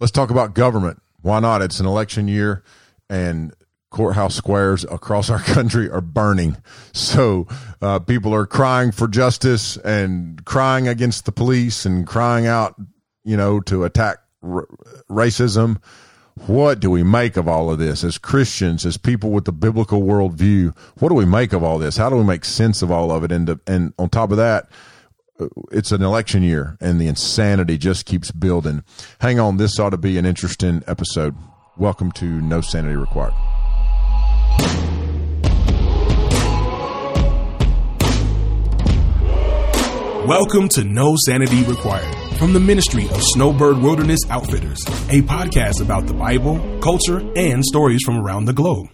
Let's talk about government. Why not? It's an election year and courthouse squares across our country are burning. So uh, people are crying for justice and crying against the police and crying out, you know, to attack r- racism. What do we make of all of this as Christians, as people with the biblical worldview? What do we make of all this? How do we make sense of all of it? And, and on top of that, it's an election year and the insanity just keeps building. Hang on, this ought to be an interesting episode. Welcome to No Sanity Required. Welcome to No Sanity Required from the ministry of Snowbird Wilderness Outfitters, a podcast about the Bible, culture, and stories from around the globe.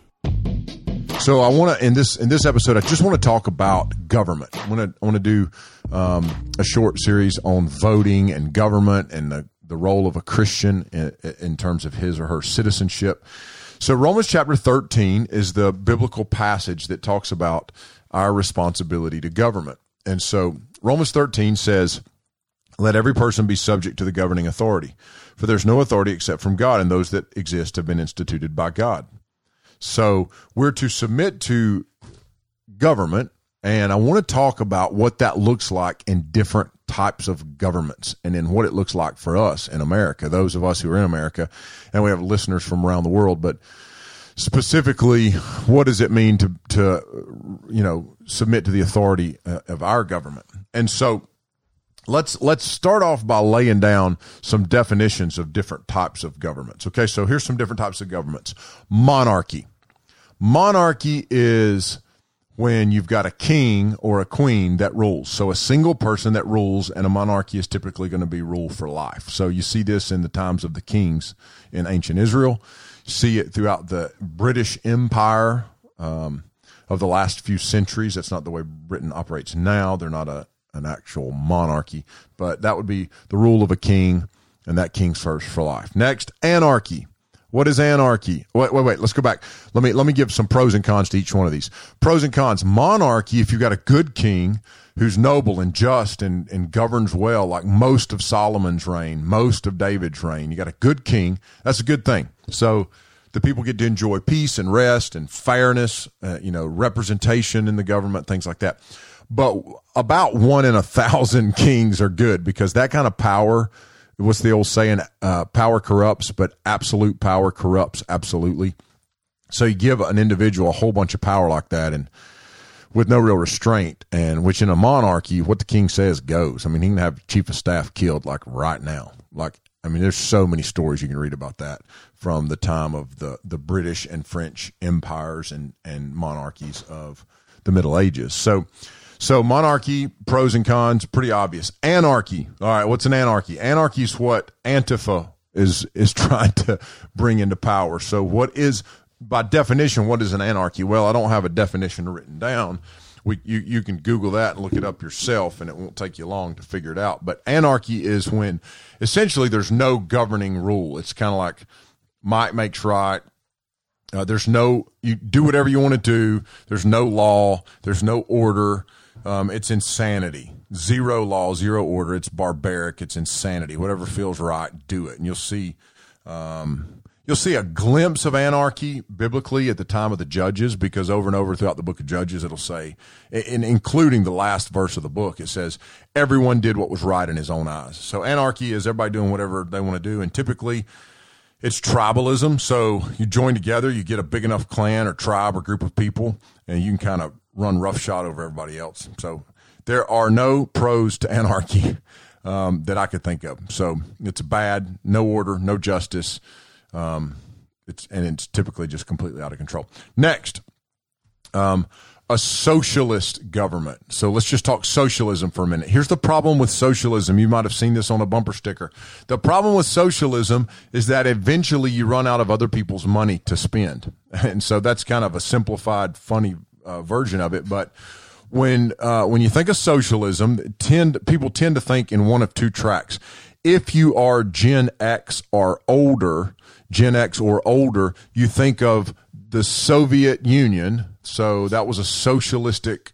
So I want to in this in this episode, I just want to talk about government. I want to I want to do um, a short series on voting and government and the the role of a Christian in, in terms of his or her citizenship. So Romans chapter 13 is the biblical passage that talks about our responsibility to government. And so Romans 13 says, let every person be subject to the governing authority, for there's no authority except from God, and those that exist have been instituted by God. So we're to submit to government, and I want to talk about what that looks like in different types of governments and in what it looks like for us in America, those of us who are in America, and we have listeners from around the world, but specifically, what does it mean to, to you know, submit to the authority uh, of our government? And so let's let's start off by laying down some definitions of different types of governments. Okay, so here's some different types of governments. Monarchy. Monarchy is when you've got a king or a queen that rules. So a single person that rules, and a monarchy is typically going to be rule for life. So you see this in the times of the kings in ancient Israel. See it throughout the British Empire um, of the last few centuries. That's not the way Britain operates now. They're not a an actual monarchy, but that would be the rule of a king, and that king's first for life. Next, anarchy. What is anarchy? Wait, wait, wait. Let's go back. Let me let me give some pros and cons to each one of these. Pros and cons. Monarchy. If you've got a good king who's noble and just and and governs well, like most of Solomon's reign, most of David's reign, you got a good king. That's a good thing. So the people get to enjoy peace and rest and fairness. Uh, you know, representation in the government, things like that. But about one in a thousand kings are good because that kind of power what's the old saying? Uh, power corrupts, but absolute power corrupts absolutely. So you give an individual a whole bunch of power like that, and with no real restraint, and which in a monarchy, what the king says goes. I mean, he can have chief of staff killed like right now. Like, I mean, there's so many stories you can read about that from the time of the the British and French empires and and monarchies of the Middle Ages. So so monarchy, pros and cons, pretty obvious. Anarchy. All right, what's an anarchy? Anarchy is what Antifa is is trying to bring into power. So what is by definition what is an anarchy? Well, I don't have a definition written down. We, you, you can Google that and look it up yourself, and it won't take you long to figure it out. But anarchy is when essentially there's no governing rule. It's kind of like might makes right. Uh, there's no you do whatever you want to do. There's no law. There's no order. Um, it's insanity. Zero law, zero order. It's barbaric. It's insanity. Whatever feels right, do it. And you'll see, um, you'll see a glimpse of anarchy biblically at the time of the judges, because over and over throughout the book of Judges, it'll say, in, including the last verse of the book, it says, everyone did what was right in his own eyes. So anarchy is everybody doing whatever they want to do. And typically, it's tribalism. So you join together, you get a big enough clan or tribe or group of people, and you can kind of run roughshod over everybody else. So there are no pros to anarchy um, that I could think of. So it's bad, no order, no justice. Um, it's and it's typically just completely out of control. Next, um, a socialist government. So let's just talk socialism for a minute. Here's the problem with socialism. You might have seen this on a bumper sticker. The problem with socialism is that eventually you run out of other people's money to spend. And so that's kind of a simplified, funny uh, version of it, but when uh, when you think of socialism, tend people tend to think in one of two tracks. If you are Gen X or older, Gen X or older, you think of the Soviet Union. So that was a socialistic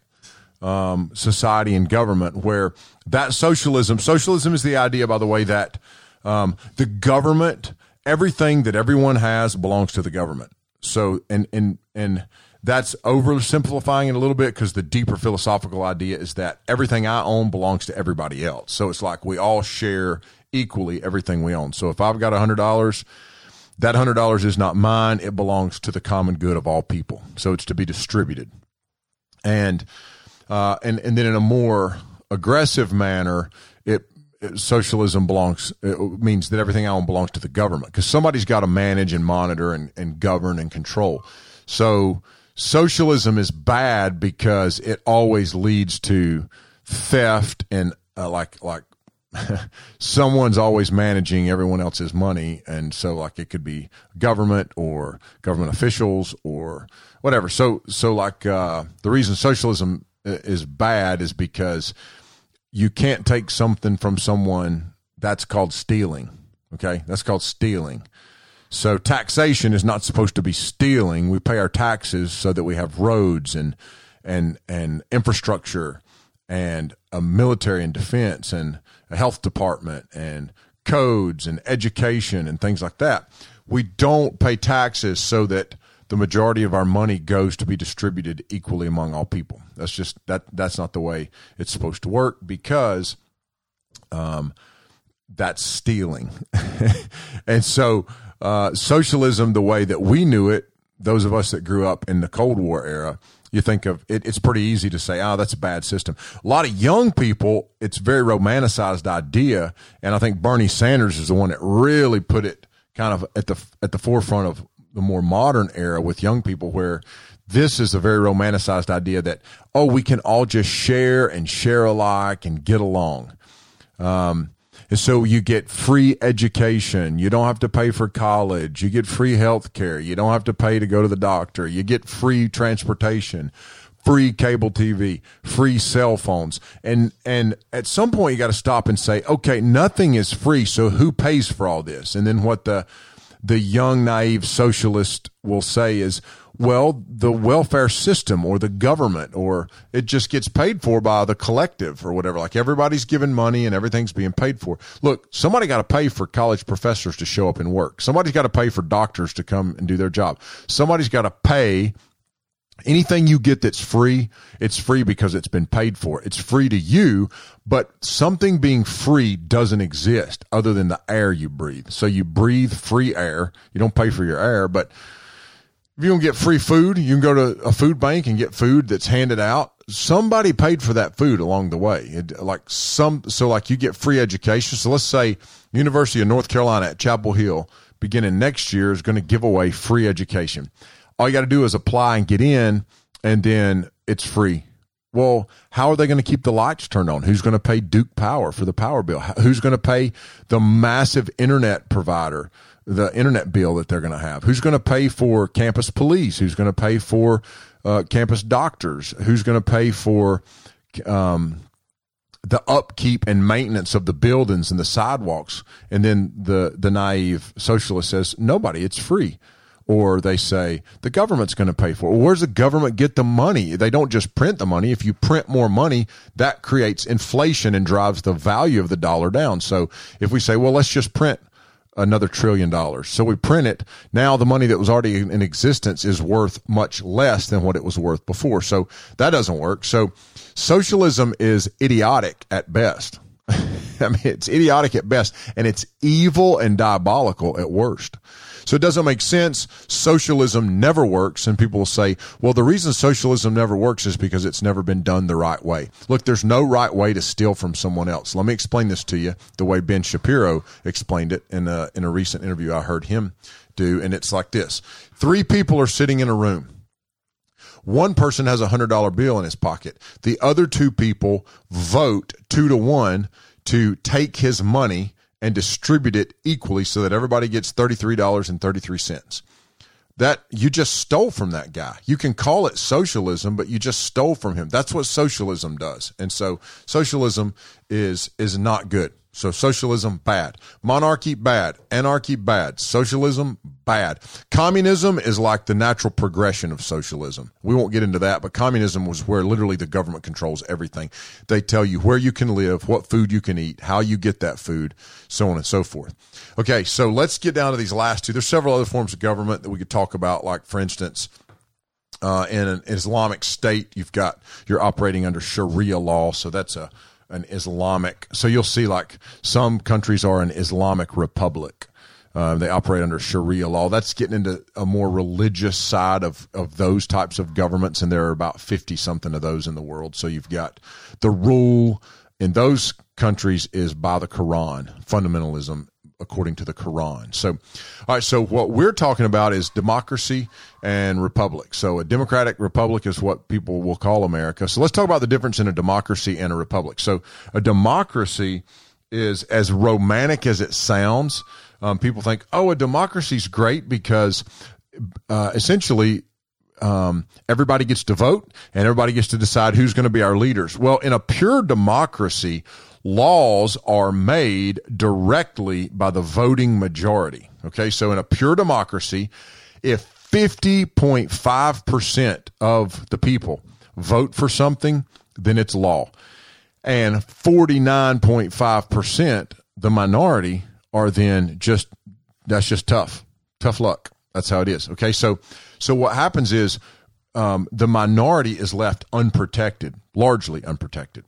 um, society and government where that socialism. Socialism is the idea, by the way, that um, the government everything that everyone has belongs to the government. So, and, and, and that's oversimplifying it a little bit because the deeper philosophical idea is that everything I own belongs to everybody else. So it's like we all share equally everything we own. So if I've got a hundred dollars, that hundred dollars is not mine. It belongs to the common good of all people. So it's to be distributed. And, uh, and, and then in a more aggressive manner, it, it socialism belongs it means that everything I own belongs to the government because somebody's got to manage and monitor and, and govern and control. So socialism is bad because it always leads to theft and uh, like like someone's always managing everyone else's money and so like it could be government or government officials or whatever. So so like uh, the reason socialism is bad is because you can't take something from someone that's called stealing okay? That's called stealing. So taxation is not supposed to be stealing. We pay our taxes so that we have roads and and and infrastructure and a military and defense and a health department and codes and education and things like that. We don't pay taxes so that the majority of our money goes to be distributed equally among all people. That's just that that's not the way it's supposed to work because um that's stealing. and so uh, socialism the way that we knew it, those of us that grew up in the Cold War era, you think of it, it's pretty easy to say, oh, that's a bad system. A lot of young people, it's very romanticized idea. And I think Bernie Sanders is the one that really put it kind of at the, at the forefront of the more modern era with young people where this is a very romanticized idea that, oh, we can all just share and share alike and get along. Um, so you get free education. You don't have to pay for college. You get free health care. You don't have to pay to go to the doctor. You get free transportation, free cable TV, free cell phones. And, and at some point you got to stop and say, okay, nothing is free. So who pays for all this? And then what the, the young, naive socialist will say is, well, the welfare system or the government, or it just gets paid for by the collective or whatever. Like everybody's giving money and everything's being paid for. Look, somebody got to pay for college professors to show up and work. Somebody's got to pay for doctors to come and do their job. Somebody's got to pay anything you get that's free, it's free because it's been paid for. It's free to you, but something being free doesn't exist other than the air you breathe. So you breathe free air. You don't pay for your air, but if you can get free food, you can go to a food bank and get food that's handed out. Somebody paid for that food along the way. It, like some, so like you get free education. So let's say University of North Carolina at Chapel Hill beginning next year is going to give away free education. All you got to do is apply and get in and then it's free. Well, how are they going to keep the lights turned on? Who's going to pay Duke Power for the power bill? Who's going to pay the massive internet provider? the internet bill that they're going to have? Who's going to pay for campus police? Who's going to pay for uh, campus doctors? Who's going to pay for um, the upkeep and maintenance of the buildings and the sidewalks? And then the the naive socialist says nobody. It's free. Or they say the government's going to pay for it. Well, where's the government get the money? They don't just print the money. If you print more money, that creates inflation and drives the value of the dollar down. So if we say, well, let's just print another trillion dollars. So we print it. Now the money that was already in existence is worth much less than what it was worth before. So that doesn't work. So socialism is idiotic at best. I mean, it's idiotic at best and it's evil and diabolical at worst. So it doesn't make sense. Socialism never works. And people will say, well, the reason socialism never works is because it's never been done the right way. Look, there's no right way to steal from someone else. Let me explain this to you the way Ben Shapiro explained it in a, in a recent interview I heard him do. And it's like this. Three people are sitting in a room. One person has a hundred dollar bill in his pocket. The other two people vote two to one to take his money and distribute it equally so that everybody gets $33.33. That you just stole from that guy. You can call it socialism, but you just stole from him. That's what socialism does. And so socialism is is not good. So socialism, bad. Monarchy, bad. Anarchy, bad. Socialism, bad. Communism is like the natural progression of socialism. We won't get into that, but communism was where literally the government controls everything. They tell you where you can live, what food you can eat, how you get that food, so on and so forth. Okay, so let's get down to these last two. There's several other forms of government that we could talk about, like, for instance, uh, in an Islamic state, you've got you're operating under Sharia law, so that's a an Islamic. So you'll see like some countries are an Islamic republic. Uh, they operate under Sharia law. That's getting into a more religious side of, of those types of governments, and there are about 50 something of those in the world. So you've got the rule in those countries is by the Quran, fundamentalism according to the Quran. So, all right. So what we're talking about is democracy and republic. So a democratic republic is what people will call America. So let's talk about the difference in a democracy and a republic. So a democracy is as romantic as it sounds. Um, people think, oh, a democracy is great because uh, essentially um, everybody gets to vote and everybody gets to decide who's going to be our leaders. Well, in a pure democracy, laws are made directly by the voting majority. Okay, so in a pure democracy, if 50.5% of the people vote for something, then it's law. And 49.5%, the minority, are then just, that's just tough. Tough luck. That's how it is. Okay, so so what happens is um, the minority is left unprotected, largely unprotected.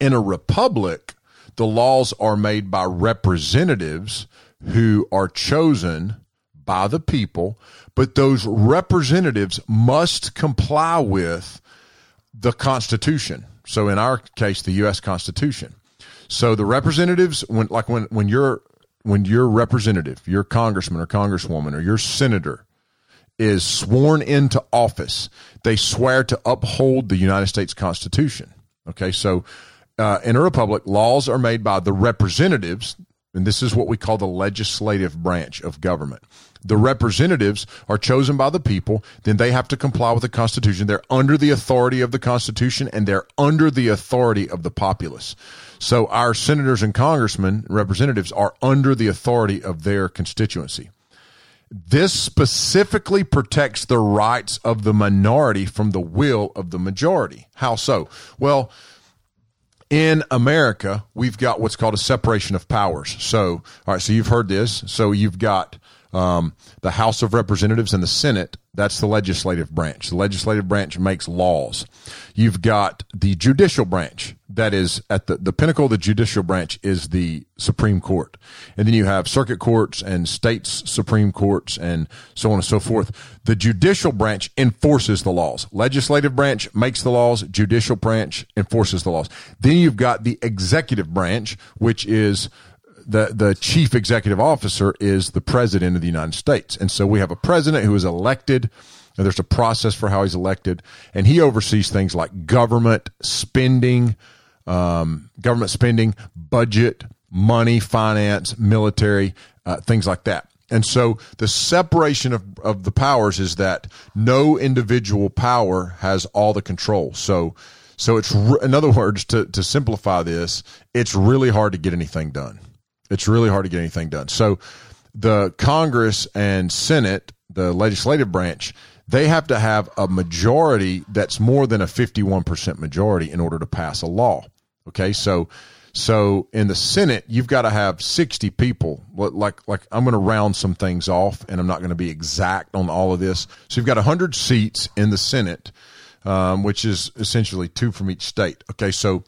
In a republic, the laws are made by representatives who are chosen by the people, but those representatives must comply with the Constitution. So in our case, the U.S. Constitution. So the representatives, when like when when you're when your representative, your congressman or congresswoman or your senator is sworn into office, they swear to uphold the United States Constitution. Okay, so uh, in a republic, laws are made by the representatives, and this is what we call the legislative branch of government. The representatives are chosen by the people, then they have to comply with the Constitution. They're under the authority of the Constitution and they're under the authority of the populace. So our senators and congressmen, representatives, are under the authority of their constituency. This specifically protects the rights of the minority from the will of the majority. How so? Well, in America, we've got what's called a separation of powers. So, all right, so you've heard this. So you've got um, the House of Representatives and the Senate. That's the legislative branch. The legislative branch makes laws. You've got the judicial branch. That is at the, the pinnacle of the judicial branch is the Supreme Court. And then you have circuit courts and states Supreme Courts and so on and so forth. The judicial branch enforces the laws. Legislative branch makes the laws. Judicial branch enforces the laws. Then you've got the executive branch, which is the the chief executive officer is the president of the United States, and so we have a president who is elected. And there's a process for how he's elected, and he oversees things like government spending, um, government spending, budget, money, finance, military, uh, things like that. And so the separation of, of the powers is that no individual power has all the control. So, so it's, in other words, to, to simplify this, it's really hard to get anything done. It's really hard to get anything done. So the Congress and Senate, the legislative branch, they have to have a majority that's more than a 51% majority in order to pass a law. Okay. So, so in the Senate, you've got to have 60 people. Like, like I'm going to round some things off and I'm not going to be exact on all of this. So you've got 100 seats in the Senate, um, which is essentially two from each state. Okay. So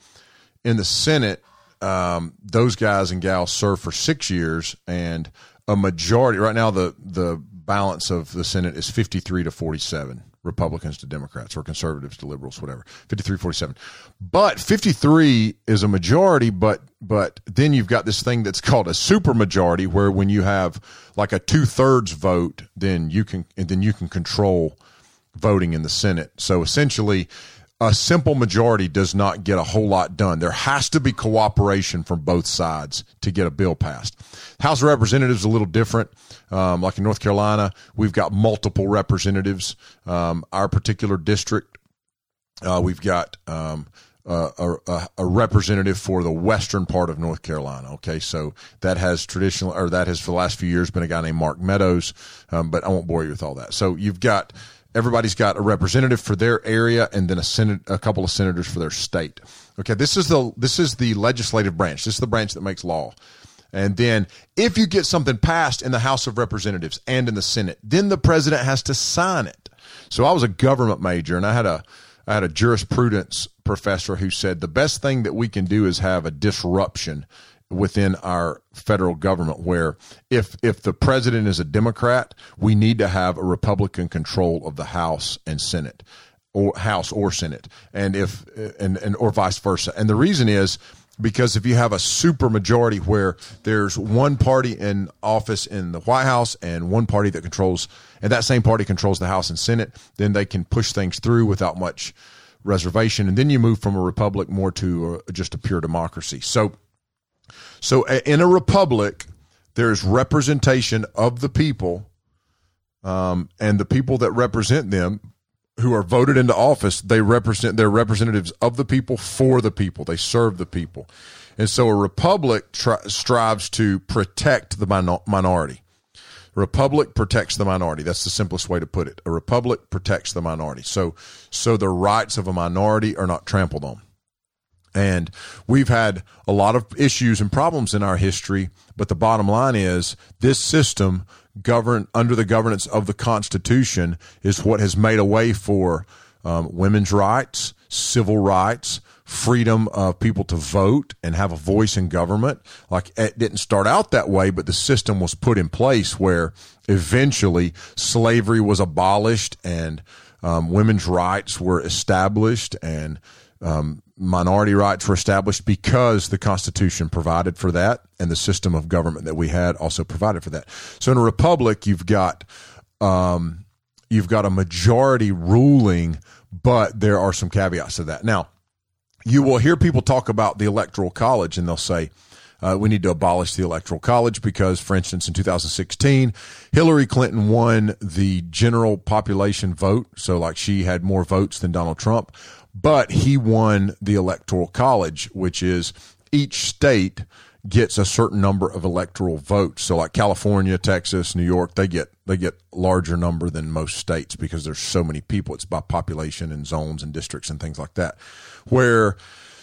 in the Senate, um, those guys and gals serve for six years, and a majority right now the the balance of the Senate is fifty three to forty seven. Republicans to Democrats or conservatives to liberals, whatever. 53 47. But 53 is a majority, but but then you've got this thing that's called a super majority where when you have like a two thirds vote, then you can and then you can control voting in the Senate. So essentially a simple majority does not get a whole lot done. There has to be cooperation from both sides to get a bill passed. House of Representatives is a little different. Um, like in North Carolina, we've got multiple representatives. Um, our particular district, uh, we've got um, a, a, a, representative for the western part of North Carolina. Okay, so that has traditional, or that has for the last few years been a guy named Mark Meadows, um, but I won't bore you with all that. So you've got everybody's got a representative for their area, and then a senate, a couple of senators for their state. Okay, this is the this is the legislative branch. This is the branch that makes law. And then if you get something passed in the House of Representatives and in the Senate, then the president has to sign it. So I was a government major and I had a I had a jurisprudence professor who said the best thing that we can do is have a disruption within our federal government where if if the president is a democrat we need to have a republican control of the house and senate or house or senate and if and, and or vice versa and the reason is because if you have a super majority where there's one party in office in the White House and one party that controls, and that same party controls the House and Senate, then they can push things through without much reservation. And then you move from a republic more to a, just a pure democracy. So, so in a republic, there's representation of the people, um, and the people that represent them who are voted into office, they represent their representatives of the people for the people. They serve the people. And so a republic tri- strives to protect the minority. Republic protects the minority. That's the simplest way to put it. A republic protects the minority. So, so the rights of a minority are not trampled on. And we've had a lot of issues and problems in our history, but the bottom line is this system govern under the governance of the Constitution is what has made a way for um, women's rights, civil rights, freedom of people to vote and have a voice in government. Like it didn't start out that way, but the system was put in place where eventually slavery was abolished and um, women's rights were established and um, minority rights were established because the Constitution provided for that, and the system of government that we had also provided for that. So in a republic, you've got um, you've got a majority ruling, but there are some caveats to that. Now, you will hear people talk about the electoral college, and they'll say. Uh, we need to abolish the electoral college because, for instance, in 2016, Hillary Clinton won the general population vote. So, like, she had more votes than Donald Trump but he won the electoral college, which is each state gets a certain number of electoral votes. So like California, Texas, New York, they get they get larger number than most states because there's so many people. It's by population and zones and districts and things like that. Where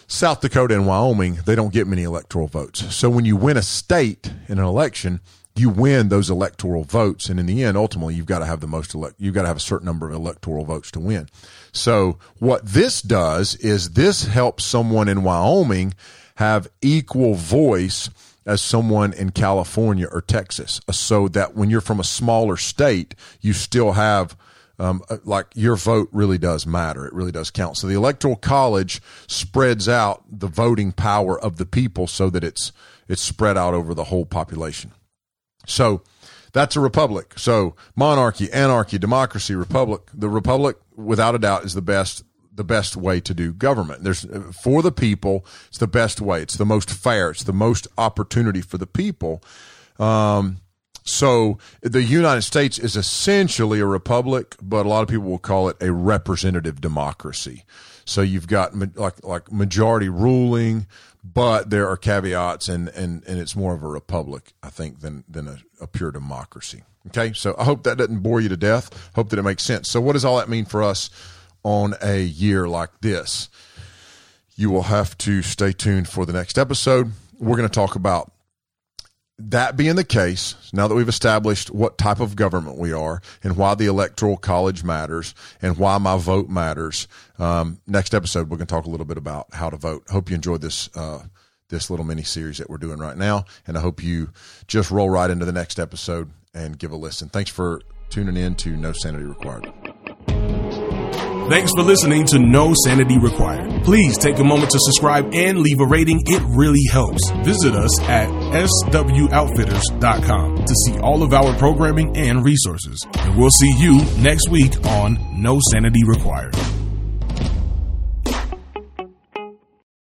South Dakota and Wyoming, they don't get many electoral votes. So when you win a state in an election, you win those electoral votes, and in the end, ultimately, you've got to have the most elect. You've got to have a certain number of electoral votes to win. So what this does is this helps someone in Wyoming have equal voice as someone in California or Texas, so that when you're from a smaller state, you still have. Um, uh, like your vote really does matter. It really does count. So the electoral college spreads out the voting power of the people so that it's it's spread out over the whole population. So that's a republic. So monarchy, anarchy, democracy, republic. The republic, without a doubt, is the best the best way to do government. There's for the people. It's the best way. It's the most fair. It's the most opportunity for the people. Um, so the United States is essentially a republic, but a lot of people will call it a representative democracy. So you've got like like majority ruling, but there are caveats and, and, and it's more of a republic, I think, than, than a, a, pure democracy. Okay. So I hope that doesn't bore you to death. Hope that it makes sense. So what does all that mean for us on a year like this? You will have to stay tuned for the next episode. We're going to talk about that being the case, now that we've established what type of government we are and why the electoral college matters and why my vote matters, um, next episode we're going to talk a little bit about how to vote. Hope you enjoyed this uh, this little mini series that we're doing right now, and I hope you just roll right into the next episode and give a listen. Thanks for tuning in to No Sanity Required. Thanks for listening to No Sanity Required. Please take a moment to subscribe and leave a rating. It really helps. Visit us at swoutfitters.com to see all of our programming and resources. And we'll see you next week on No Sanity Required.